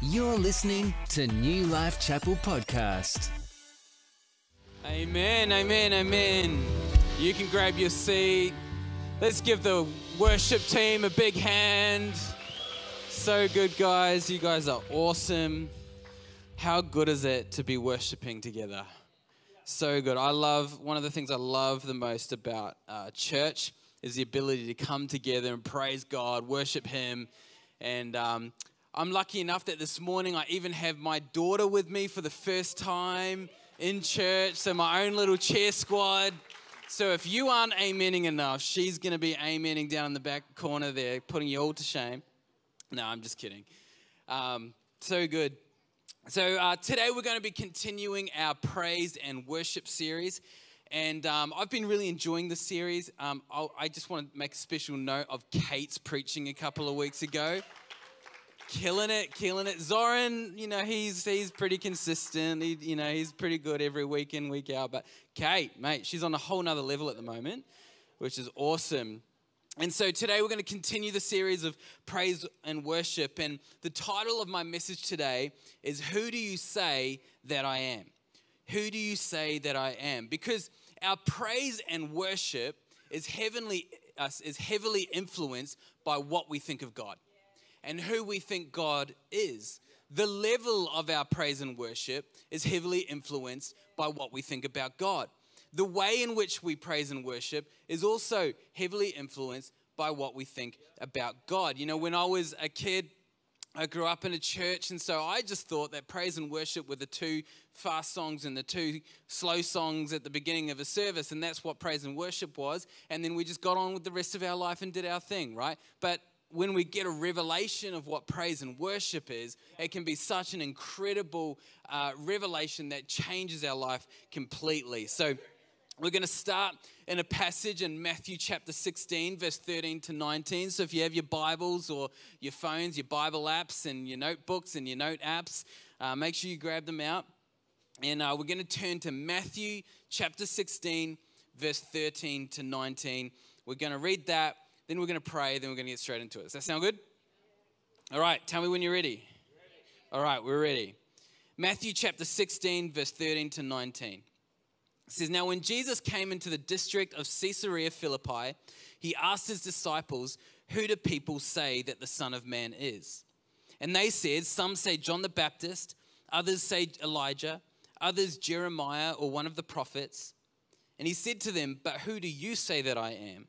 You're listening to New Life Chapel Podcast. Amen, amen, amen. You can grab your seat. Let's give the worship team a big hand. So good, guys. You guys are awesome. How good is it to be worshiping together? So good. I love, one of the things I love the most about uh, church is the ability to come together and praise God, worship Him. And um, I'm lucky enough that this morning I even have my daughter with me for the first time in church. So, my own little cheer squad. So, if you aren't amening enough, she's going to be amening down in the back corner there, putting you all to shame. No, I'm just kidding. Um, so good. So, uh, today we're going to be continuing our praise and worship series. And um, I've been really enjoying the series. Um, i just want to make a special note of Kate's preaching a couple of weeks ago killing it, killing it. Zoran, you know, he's he's pretty consistent. He, you know, he's pretty good every week in, week out. But Kate, mate, she's on a whole nother level at the moment, which is awesome. And so today we're going to continue the series of praise and worship. And the title of my message today is Who Do You Say That I Am? Who do you say that I am? Because our praise and worship is heavenly uh, is heavily influenced by what we think of God and who we think God is. The level of our praise and worship is heavily influenced by what we think about God. The way in which we praise and worship is also heavily influenced by what we think about God. You know, when I was a kid, I grew up in a church, and so I just thought that praise and worship were the two fast songs and the two slow songs at the beginning of a service, and that's what praise and worship was. And then we just got on with the rest of our life and did our thing, right? But when we get a revelation of what praise and worship is, it can be such an incredible uh, revelation that changes our life completely. So, we're going to start in a passage in Matthew chapter 16, verse 13 to 19. So, if you have your Bibles or your phones, your Bible apps, and your notebooks and your note apps, uh, make sure you grab them out. And uh, we're going to turn to Matthew chapter 16, verse 13 to 19. We're going to read that then we're going to pray, then we're going to get straight into it. Does that sound good? All right, tell me when you're ready. All right, we're ready. Matthew chapter 16, verse 13 to 19. It says, Now when Jesus came into the district of Caesarea Philippi, he asked his disciples, Who do people say that the Son of Man is? And they said, Some say John the Baptist, others say Elijah, others Jeremiah or one of the prophets. And he said to them, But who do you say that I am?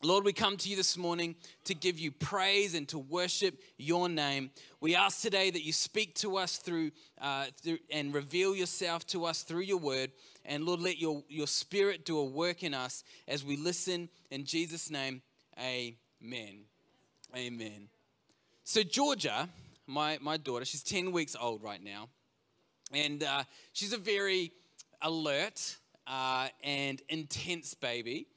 Lord, we come to you this morning to give you praise and to worship your name. We ask today that you speak to us through, uh, through, and reveal yourself to us through your word. And Lord, let your, your spirit do a work in us as we listen. In Jesus' name, amen. Amen. So, Georgia, my, my daughter, she's 10 weeks old right now. And uh, she's a very alert uh, and intense baby.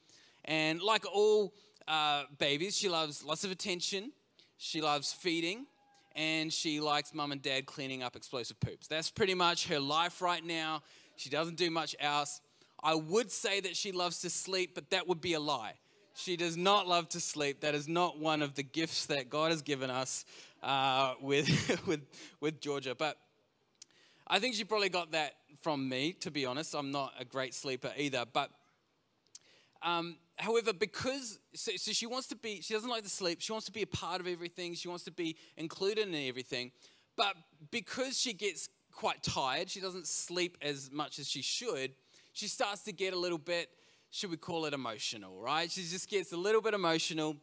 And like all uh, babies, she loves lots of attention, she loves feeding, and she likes mum and dad cleaning up explosive poops. That's pretty much her life right now. She doesn't do much else. I would say that she loves to sleep, but that would be a lie. She does not love to sleep. That is not one of the gifts that God has given us uh, with, with, with Georgia. But I think she probably got that from me, to be honest. I'm not a great sleeper either. But um, however, because so, so, she wants to be, she doesn't like to sleep. She wants to be a part of everything. She wants to be included in everything. But because she gets quite tired, she doesn't sleep as much as she should. She starts to get a little bit, should we call it emotional, right? She just gets a little bit emotional.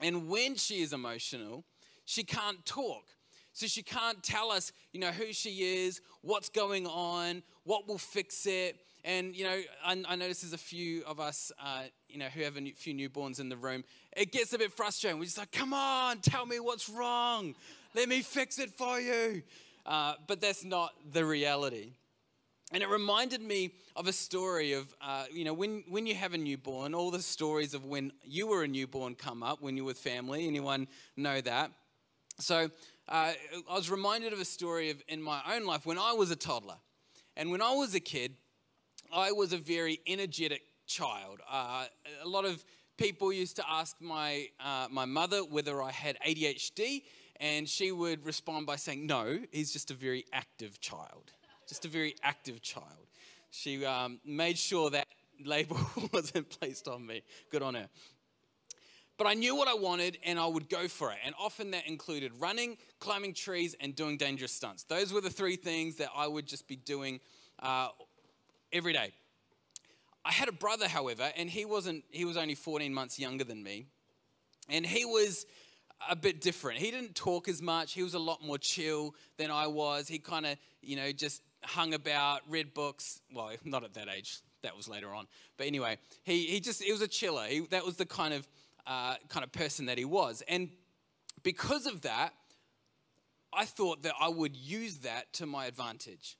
And when she is emotional, she can't talk. So she can't tell us, you know, who she is, what's going on, what will fix it. And, you know, I, I notice there's a few of us, uh, you know, who have a few newborns in the room. It gets a bit frustrating. We're just like, come on, tell me what's wrong. Let me fix it for you. Uh, but that's not the reality. And it reminded me of a story of, uh, you know, when, when you have a newborn, all the stories of when you were a newborn come up when you were with family. Anyone know that? So uh, I was reminded of a story of in my own life when I was a toddler. And when I was a kid, I was a very energetic child. Uh, a lot of people used to ask my, uh, my mother whether I had ADHD, and she would respond by saying, No, he's just a very active child just a very active child. She um, made sure that label wasn't placed on me. Good on her. But I knew what I wanted and I would go for it. And often that included running, climbing trees, and doing dangerous stunts. Those were the three things that I would just be doing uh, every day. I had a brother, however, and he wasn't, he was only 14 months younger than me. And he was a bit different. He didn't talk as much. He was a lot more chill than I was. He kind of, you know, just hung about, read books. Well, not at that age. That was later on. But anyway, he, he just, he was a chiller. He, that was the kind of, uh, kind of person that he was. And because of that, I thought that I would use that to my advantage.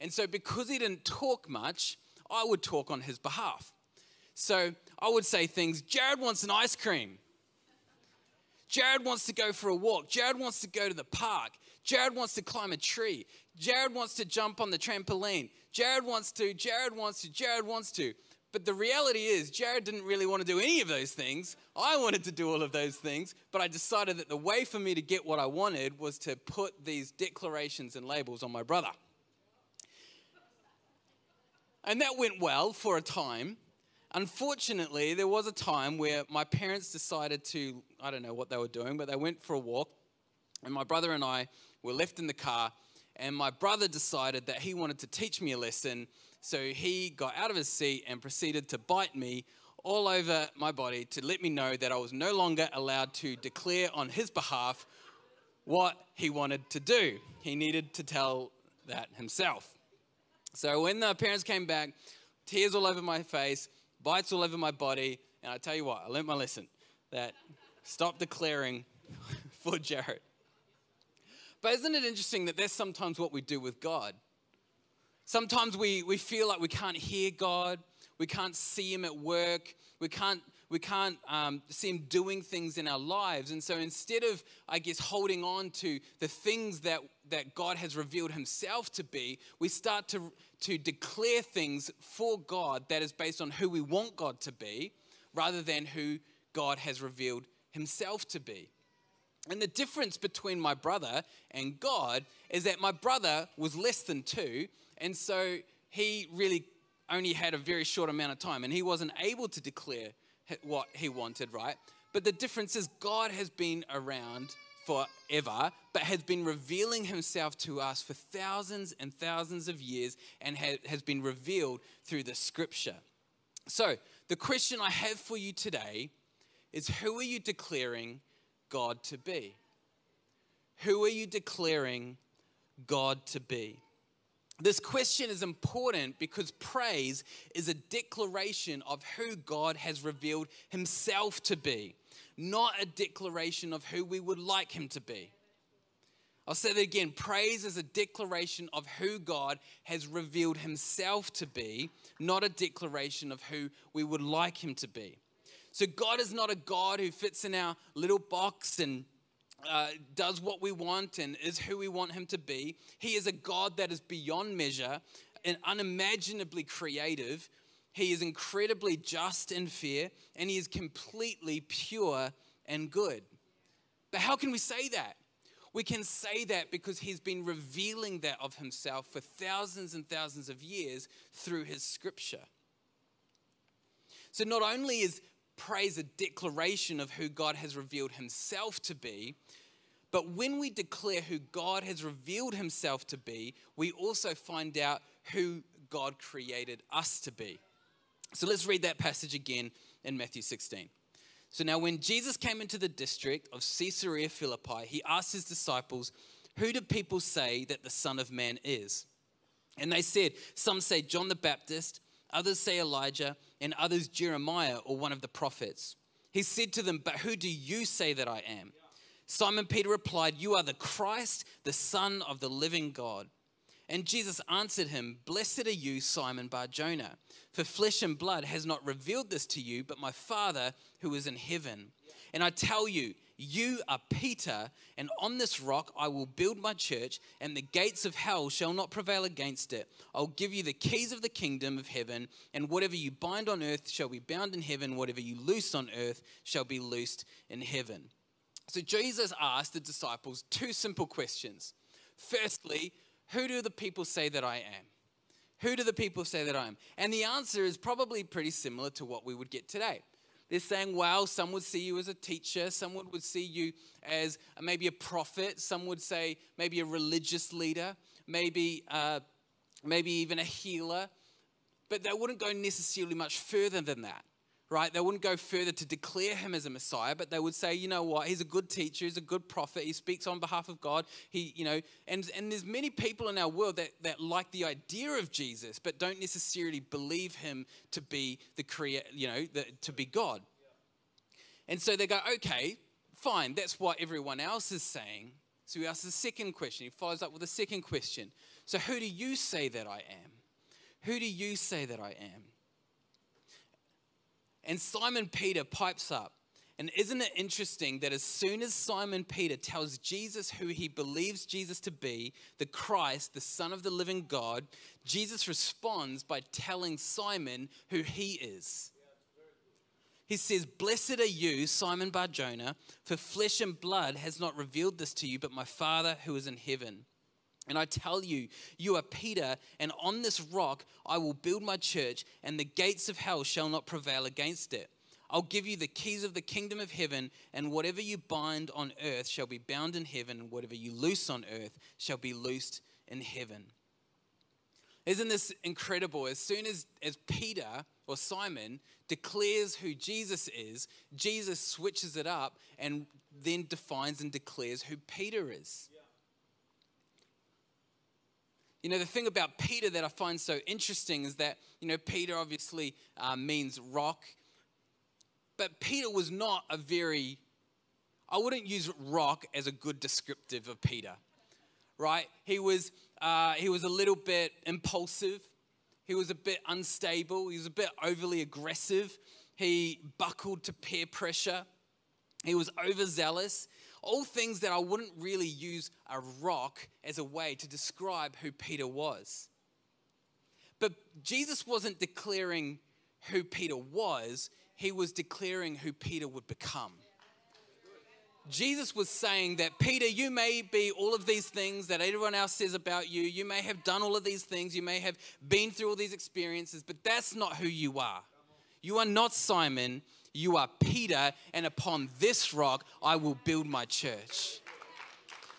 And so, because he didn't talk much, I would talk on his behalf. So, I would say things Jared wants an ice cream. Jared wants to go for a walk. Jared wants to go to the park. Jared wants to climb a tree. Jared wants to jump on the trampoline. Jared wants to, Jared wants to, Jared wants to. But the reality is, Jared didn't really want to do any of those things. I wanted to do all of those things, but I decided that the way for me to get what I wanted was to put these declarations and labels on my brother. And that went well for a time. Unfortunately, there was a time where my parents decided to, I don't know what they were doing, but they went for a walk. And my brother and I were left in the car and my brother decided that he wanted to teach me a lesson. So he got out of his seat and proceeded to bite me all over my body to let me know that I was no longer allowed to declare on his behalf what he wanted to do. He needed to tell that himself. So when the parents came back, tears all over my face, bites all over my body, and I tell you what, I learned my lesson that stop declaring for Jared. But isn't it interesting that that's sometimes what we do with God? Sometimes we, we feel like we can't hear God, we can't see Him at work, we can't, we can't um, see Him doing things in our lives. And so instead of, I guess, holding on to the things that, that God has revealed Himself to be, we start to, to declare things for God that is based on who we want God to be rather than who God has revealed Himself to be. And the difference between my brother and God is that my brother was less than two, and so he really only had a very short amount of time, and he wasn't able to declare what he wanted, right? But the difference is God has been around forever, but has been revealing himself to us for thousands and thousands of years and has been revealed through the scripture. So, the question I have for you today is who are you declaring God to be? Who are you declaring God to be? This question is important because praise is a declaration of who God has revealed himself to be, not a declaration of who we would like him to be. I'll say that again. Praise is a declaration of who God has revealed himself to be, not a declaration of who we would like him to be. So God is not a God who fits in our little box and uh, does what we want and is who we want him to be. He is a God that is beyond measure and unimaginably creative. He is incredibly just and fair, and he is completely pure and good. But how can we say that? We can say that because he's been revealing that of himself for thousands and thousands of years through his scripture. So not only is praise a declaration of who God has revealed himself to be. But when we declare who God has revealed himself to be, we also find out who God created us to be. So let's read that passage again in Matthew 16. So now, when Jesus came into the district of Caesarea Philippi, he asked his disciples, Who do people say that the Son of Man is? And they said, Some say John the Baptist Others say Elijah, and others Jeremiah or one of the prophets. He said to them, But who do you say that I am? Simon Peter replied, You are the Christ, the Son of the living God. And Jesus answered him, Blessed are you, Simon Bar Jonah, for flesh and blood has not revealed this to you, but my Father who is in heaven. And I tell you, you are Peter, and on this rock I will build my church, and the gates of hell shall not prevail against it. I'll give you the keys of the kingdom of heaven, and whatever you bind on earth shall be bound in heaven, whatever you loose on earth shall be loosed in heaven. So Jesus asked the disciples two simple questions. Firstly, who do the people say that I am? Who do the people say that I am? And the answer is probably pretty similar to what we would get today. They're saying, well, some would see you as a teacher, someone would see you as maybe a prophet, some would say maybe a religious leader, maybe, uh, maybe even a healer, but they wouldn't go necessarily much further than that right? They wouldn't go further to declare him as a Messiah, but they would say, you know what, he's a good teacher, he's a good prophet, he speaks on behalf of God. He, you know, and, and there's many people in our world that, that like the idea of Jesus, but don't necessarily believe him to be the creator, you know, the, to be God. And so they go, okay, fine, that's what everyone else is saying. So he asks the second question. He follows up with a second question. So who do you say that I am? Who do you say that I am? And Simon Peter pipes up. And isn't it interesting that as soon as Simon Peter tells Jesus who he believes Jesus to be, the Christ, the Son of the living God, Jesus responds by telling Simon who he is. He says, Blessed are you, Simon Bar Jonah, for flesh and blood has not revealed this to you, but my Father who is in heaven. And I tell you, you are Peter, and on this rock I will build my church, and the gates of hell shall not prevail against it. I'll give you the keys of the kingdom of heaven, and whatever you bind on earth shall be bound in heaven, and whatever you loose on earth shall be loosed in heaven. Isn't this incredible? As soon as, as Peter or Simon declares who Jesus is, Jesus switches it up and then defines and declares who Peter is. You know, the thing about Peter that I find so interesting is that, you know, Peter obviously uh, means rock, but Peter was not a very, I wouldn't use rock as a good descriptive of Peter, right? He was, uh, he was a little bit impulsive, he was a bit unstable, he was a bit overly aggressive, he buckled to peer pressure, he was overzealous, all things that I wouldn't really use a rock as a way to describe who Peter was. But Jesus wasn't declaring who Peter was, he was declaring who Peter would become. Jesus was saying that, Peter, you may be all of these things that everyone else says about you. You may have done all of these things. You may have been through all these experiences, but that's not who you are. You are not Simon. You are Peter, and upon this rock I will build my church.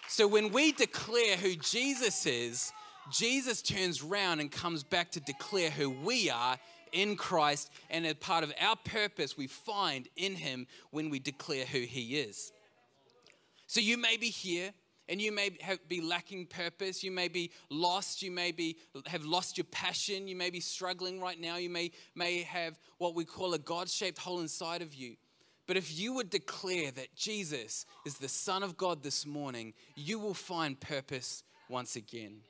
So when we declare who Jesus is, Jesus turns around and comes back to declare who we are in Christ, and a part of our purpose, we find in Him when we declare who He is. So you may be here and you may have, be lacking purpose. You may be lost. You may be, have lost your passion. You may be struggling right now. You may, may have what we call a God shaped hole inside of you. But if you would declare that Jesus is the Son of God this morning, you will find purpose once again.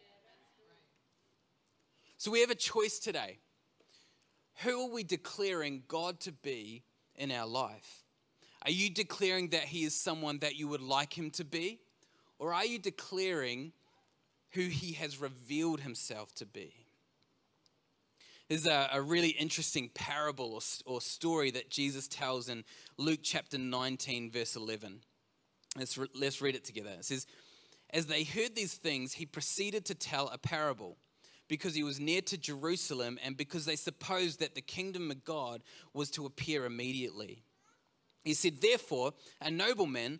So we have a choice today. Who are we declaring God to be in our life? Are you declaring that He is someone that you would like Him to be? Or are you declaring who he has revealed himself to be? There's a, a really interesting parable or, or story that Jesus tells in Luke chapter 19, verse 11. Let's, re- let's read it together. It says, As they heard these things, he proceeded to tell a parable because he was near to Jerusalem and because they supposed that the kingdom of God was to appear immediately. He said, Therefore, a nobleman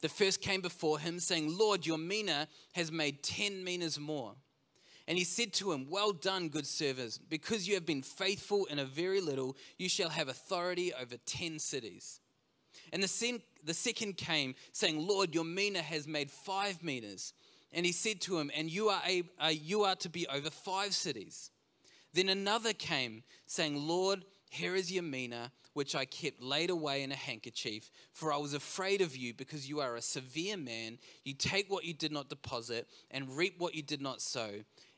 The first came before him, saying, Lord, your mina has made ten minas more. And he said to him, Well done, good servant, because you have been faithful in a very little, you shall have authority over ten cities. And the, sen- the second came, saying, Lord, your mina has made five minas. And he said to him, And you are, uh, you are to be over five cities. Then another came, saying, Lord, here is your mina, which I kept laid away in a handkerchief, for I was afraid of you, because you are a severe man. You take what you did not deposit, and reap what you did not sow.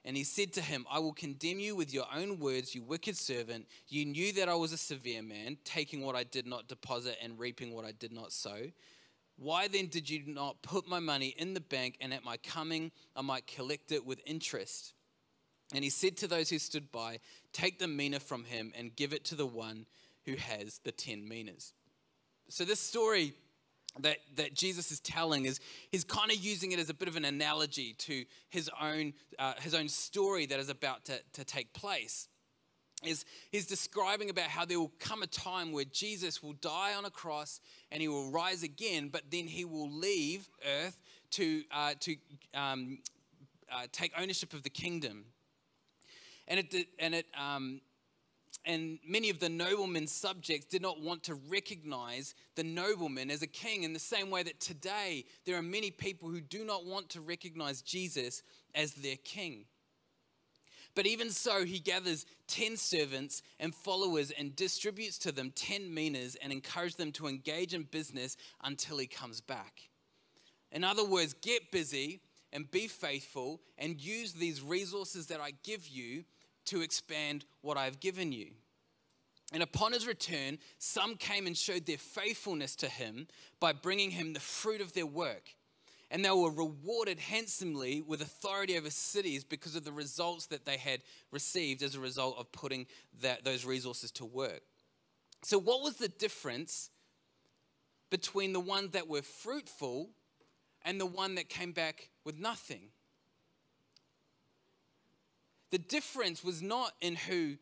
And he said to him, I will condemn you with your own words, you wicked servant. You knew that I was a severe man, taking what I did not deposit and reaping what I did not sow. Why then did you not put my money in the bank, and at my coming I might collect it with interest? And he said to those who stood by, Take the mina from him and give it to the one who has the 10 minas. So, this story that, that Jesus is telling is he's kind of using it as a bit of an analogy to his own, uh, his own story that is about to, to take place. Is he's describing about how there will come a time where Jesus will die on a cross and he will rise again, but then he will leave earth to, uh, to um, uh, take ownership of the kingdom. And it, and it, um, and many of the nobleman's subjects did not want to recognize the nobleman as a king in the same way that today there are many people who do not want to recognize Jesus as their king. But even so, he gathers 10 servants and followers and distributes to them 10 minas and encourages them to engage in business until he comes back. In other words, get busy and be faithful and use these resources that I give you to expand what I've given you. And upon his return, some came and showed their faithfulness to him by bringing him the fruit of their work. And they were rewarded handsomely with authority over cities because of the results that they had received as a result of putting that, those resources to work. So, what was the difference between the ones that were fruitful and the one that came back with nothing? The difference was not in who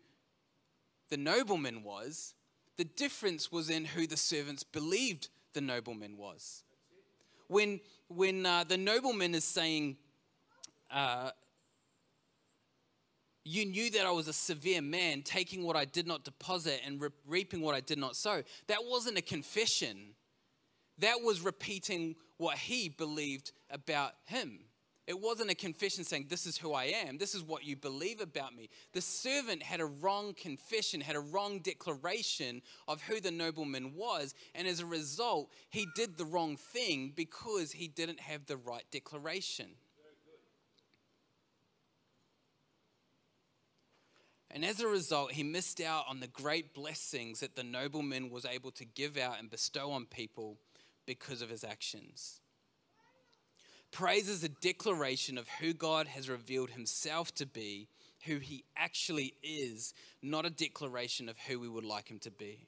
the nobleman was, the difference was in who the servants believed the nobleman was. When, when uh, the nobleman is saying, uh, You knew that I was a severe man, taking what I did not deposit and re- reaping what I did not sow, that wasn't a confession. That was repeating what he believed about him. It wasn't a confession saying, This is who I am. This is what you believe about me. The servant had a wrong confession, had a wrong declaration of who the nobleman was. And as a result, he did the wrong thing because he didn't have the right declaration. And as a result, he missed out on the great blessings that the nobleman was able to give out and bestow on people because of his actions. Praise is a declaration of who God has revealed himself to be, who he actually is, not a declaration of who we would like him to be.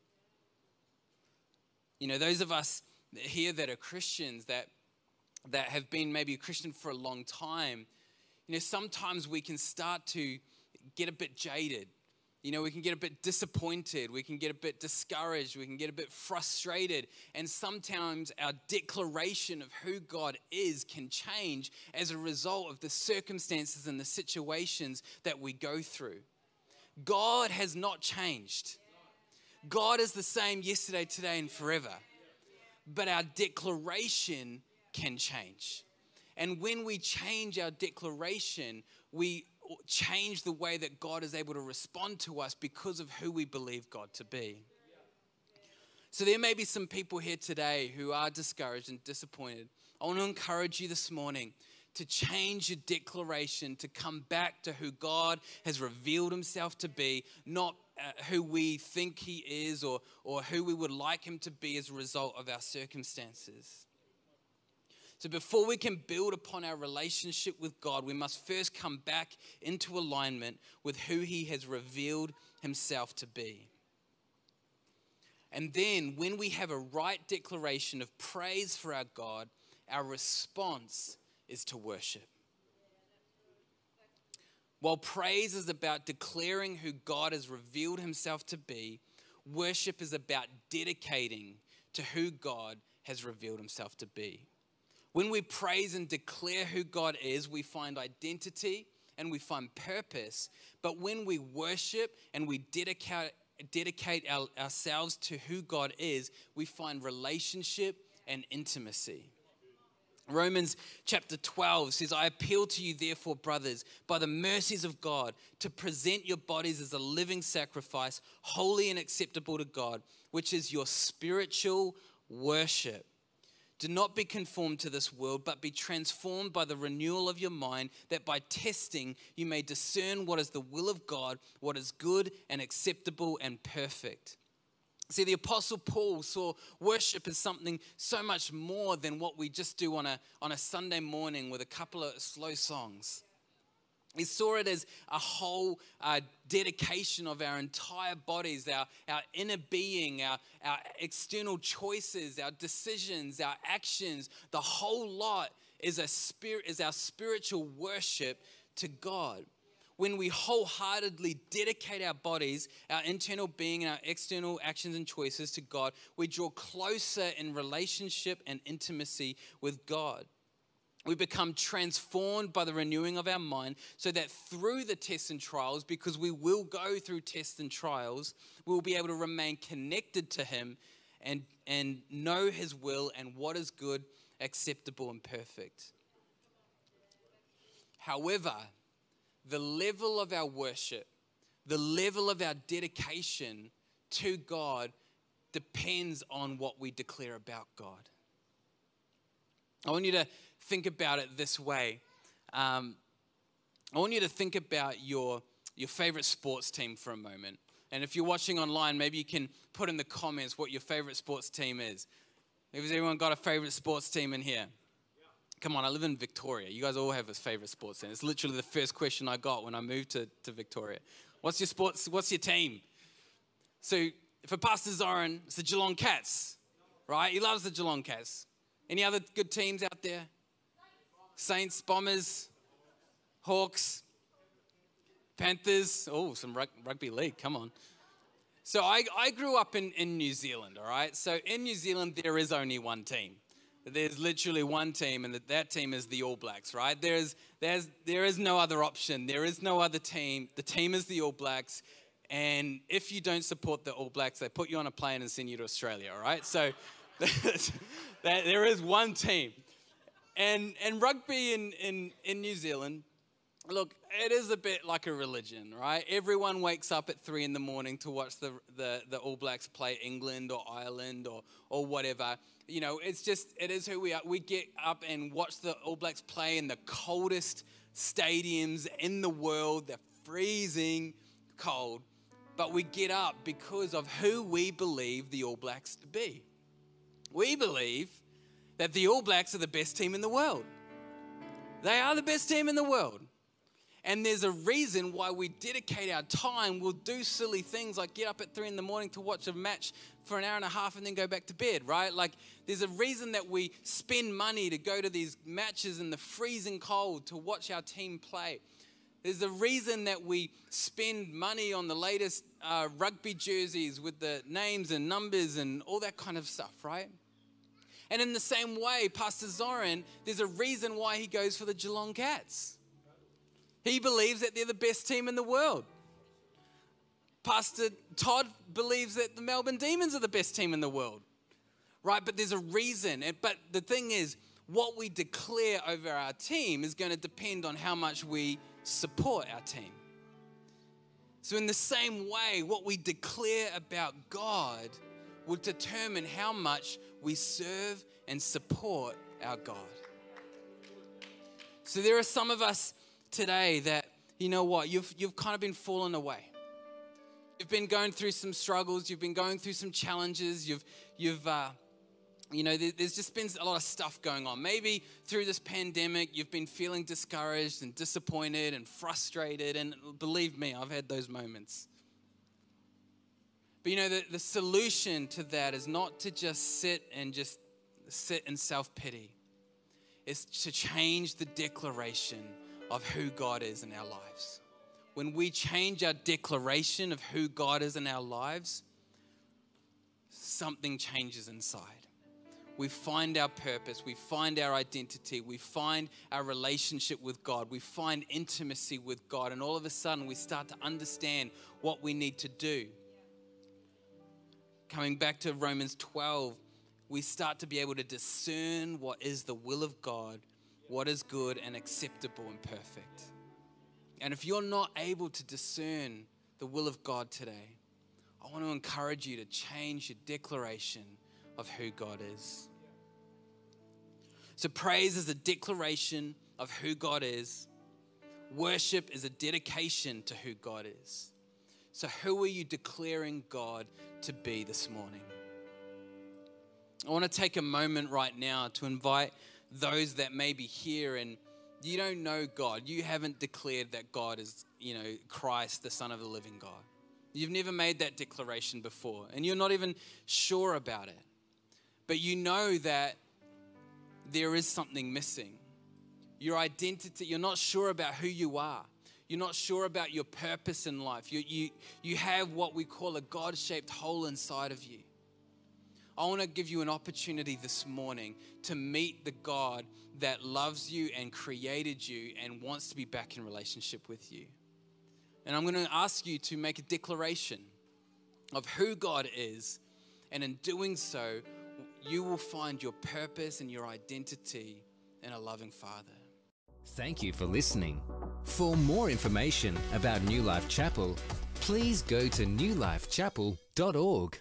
You know, those of us here that are Christians, that, that have been maybe a Christian for a long time, you know, sometimes we can start to get a bit jaded you know, we can get a bit disappointed, we can get a bit discouraged, we can get a bit frustrated, and sometimes our declaration of who God is can change as a result of the circumstances and the situations that we go through. God has not changed. God is the same yesterday, today, and forever. But our declaration can change. And when we change our declaration, we change the way that God is able to respond to us because of who we believe God to be. So, there may be some people here today who are discouraged and disappointed. I want to encourage you this morning to change your declaration, to come back to who God has revealed Himself to be, not uh, who we think He is or, or who we would like Him to be as a result of our circumstances. So, before we can build upon our relationship with God, we must first come back into alignment with who He has revealed Himself to be. And then, when we have a right declaration of praise for our God, our response is to worship. While praise is about declaring who God has revealed Himself to be, worship is about dedicating to who God has revealed Himself to be. When we praise and declare who God is, we find identity and we find purpose. But when we worship and we dedicate, dedicate our, ourselves to who God is, we find relationship and intimacy. Romans chapter 12 says, I appeal to you, therefore, brothers, by the mercies of God, to present your bodies as a living sacrifice, holy and acceptable to God, which is your spiritual worship. Do not be conformed to this world, but be transformed by the renewal of your mind, that by testing you may discern what is the will of God, what is good and acceptable and perfect. See, the Apostle Paul saw worship as something so much more than what we just do on a, on a Sunday morning with a couple of slow songs. He saw it as a whole uh, dedication of our entire bodies, our, our inner being, our, our external choices, our decisions, our actions. The whole lot is, a spirit, is our spiritual worship to God when we wholeheartedly dedicate our bodies, our internal being, and our external actions and choices to God, we draw closer in relationship and intimacy with God. We become transformed by the renewing of our mind so that through the tests and trials, because we will go through tests and trials, we'll be able to remain connected to Him and, and know His will and what is good, acceptable, and perfect. However, the level of our worship, the level of our dedication to God depends on what we declare about God. I want you to think about it this way. Um, I want you to think about your, your favorite sports team for a moment. And if you're watching online, maybe you can put in the comments what your favorite sports team is. Has anyone got a favorite sports team in here? Come on, I live in Victoria. You guys all have a favorite sports team. It's literally the first question I got when I moved to, to Victoria. What's your sports? What's your team? So for Pastor Zoran, it's the Geelong Cats, right? He loves the Geelong Cats. Any other good teams out there? Saints, Bombers, Hawks, Panthers. Oh, some rugby league. Come on. So I, I grew up in, in New Zealand, all right? So in New Zealand, there is only one team there's literally one team, and that, that team is the All Blacks, right? There's, there's, there is no other option. There is no other team. The team is the All Blacks. And if you don't support the All Blacks, they put you on a plane and send you to Australia, all right? So there is one team. And, and rugby in, in, in New Zealand, look, it is a bit like a religion, right? Everyone wakes up at three in the morning to watch the, the, the All Blacks play England or Ireland or, or whatever you know, it's just, it is who we are. We get up and watch the All Blacks play in the coldest stadiums in the world. They're freezing cold. But we get up because of who we believe the All Blacks to be. We believe that the All Blacks are the best team in the world. They are the best team in the world. And there's a reason why we dedicate our time. We'll do silly things like get up at three in the morning to watch a match for an hour and a half and then go back to bed, right? Like there's a reason that we spend money to go to these matches in the freezing cold to watch our team play. There's a reason that we spend money on the latest uh, rugby jerseys with the names and numbers and all that kind of stuff, right? And in the same way, Pastor Zoran, there's a reason why he goes for the Geelong Cats. He believes that they're the best team in the world. Pastor Todd believes that the Melbourne Demons are the best team in the world. Right? But there's a reason. But the thing is, what we declare over our team is going to depend on how much we support our team. So, in the same way, what we declare about God will determine how much we serve and support our God. So, there are some of us today that, you know what, you've, you've kind of been falling away. You've been going through some struggles, you've been going through some challenges, you've, you've, uh, you know, there's just been a lot of stuff going on. Maybe through this pandemic, you've been feeling discouraged and disappointed and frustrated. And believe me, I've had those moments. But you know, the, the solution to that is not to just sit and just sit in self pity, it's to change the declaration of who God is in our lives. When we change our declaration of who God is in our lives, something changes inside. We find our purpose, we find our identity, we find our relationship with God, we find intimacy with God, and all of a sudden we start to understand what we need to do. Coming back to Romans 12, we start to be able to discern what is the will of God, what is good and acceptable and perfect. And if you're not able to discern the will of God today, I want to encourage you to change your declaration of who God is. So, praise is a declaration of who God is, worship is a dedication to who God is. So, who are you declaring God to be this morning? I want to take a moment right now to invite those that may be here and you don't know God. You haven't declared that God is, you know, Christ, the Son of the living God. You've never made that declaration before, and you're not even sure about it. But you know that there is something missing. Your identity, you're not sure about who you are. You're not sure about your purpose in life. You, you, you have what we call a God shaped hole inside of you. I want to give you an opportunity this morning to meet the God that loves you and created you and wants to be back in relationship with you. And I'm going to ask you to make a declaration of who God is. And in doing so, you will find your purpose and your identity in a loving Father. Thank you for listening. For more information about New Life Chapel, please go to newlifechapel.org.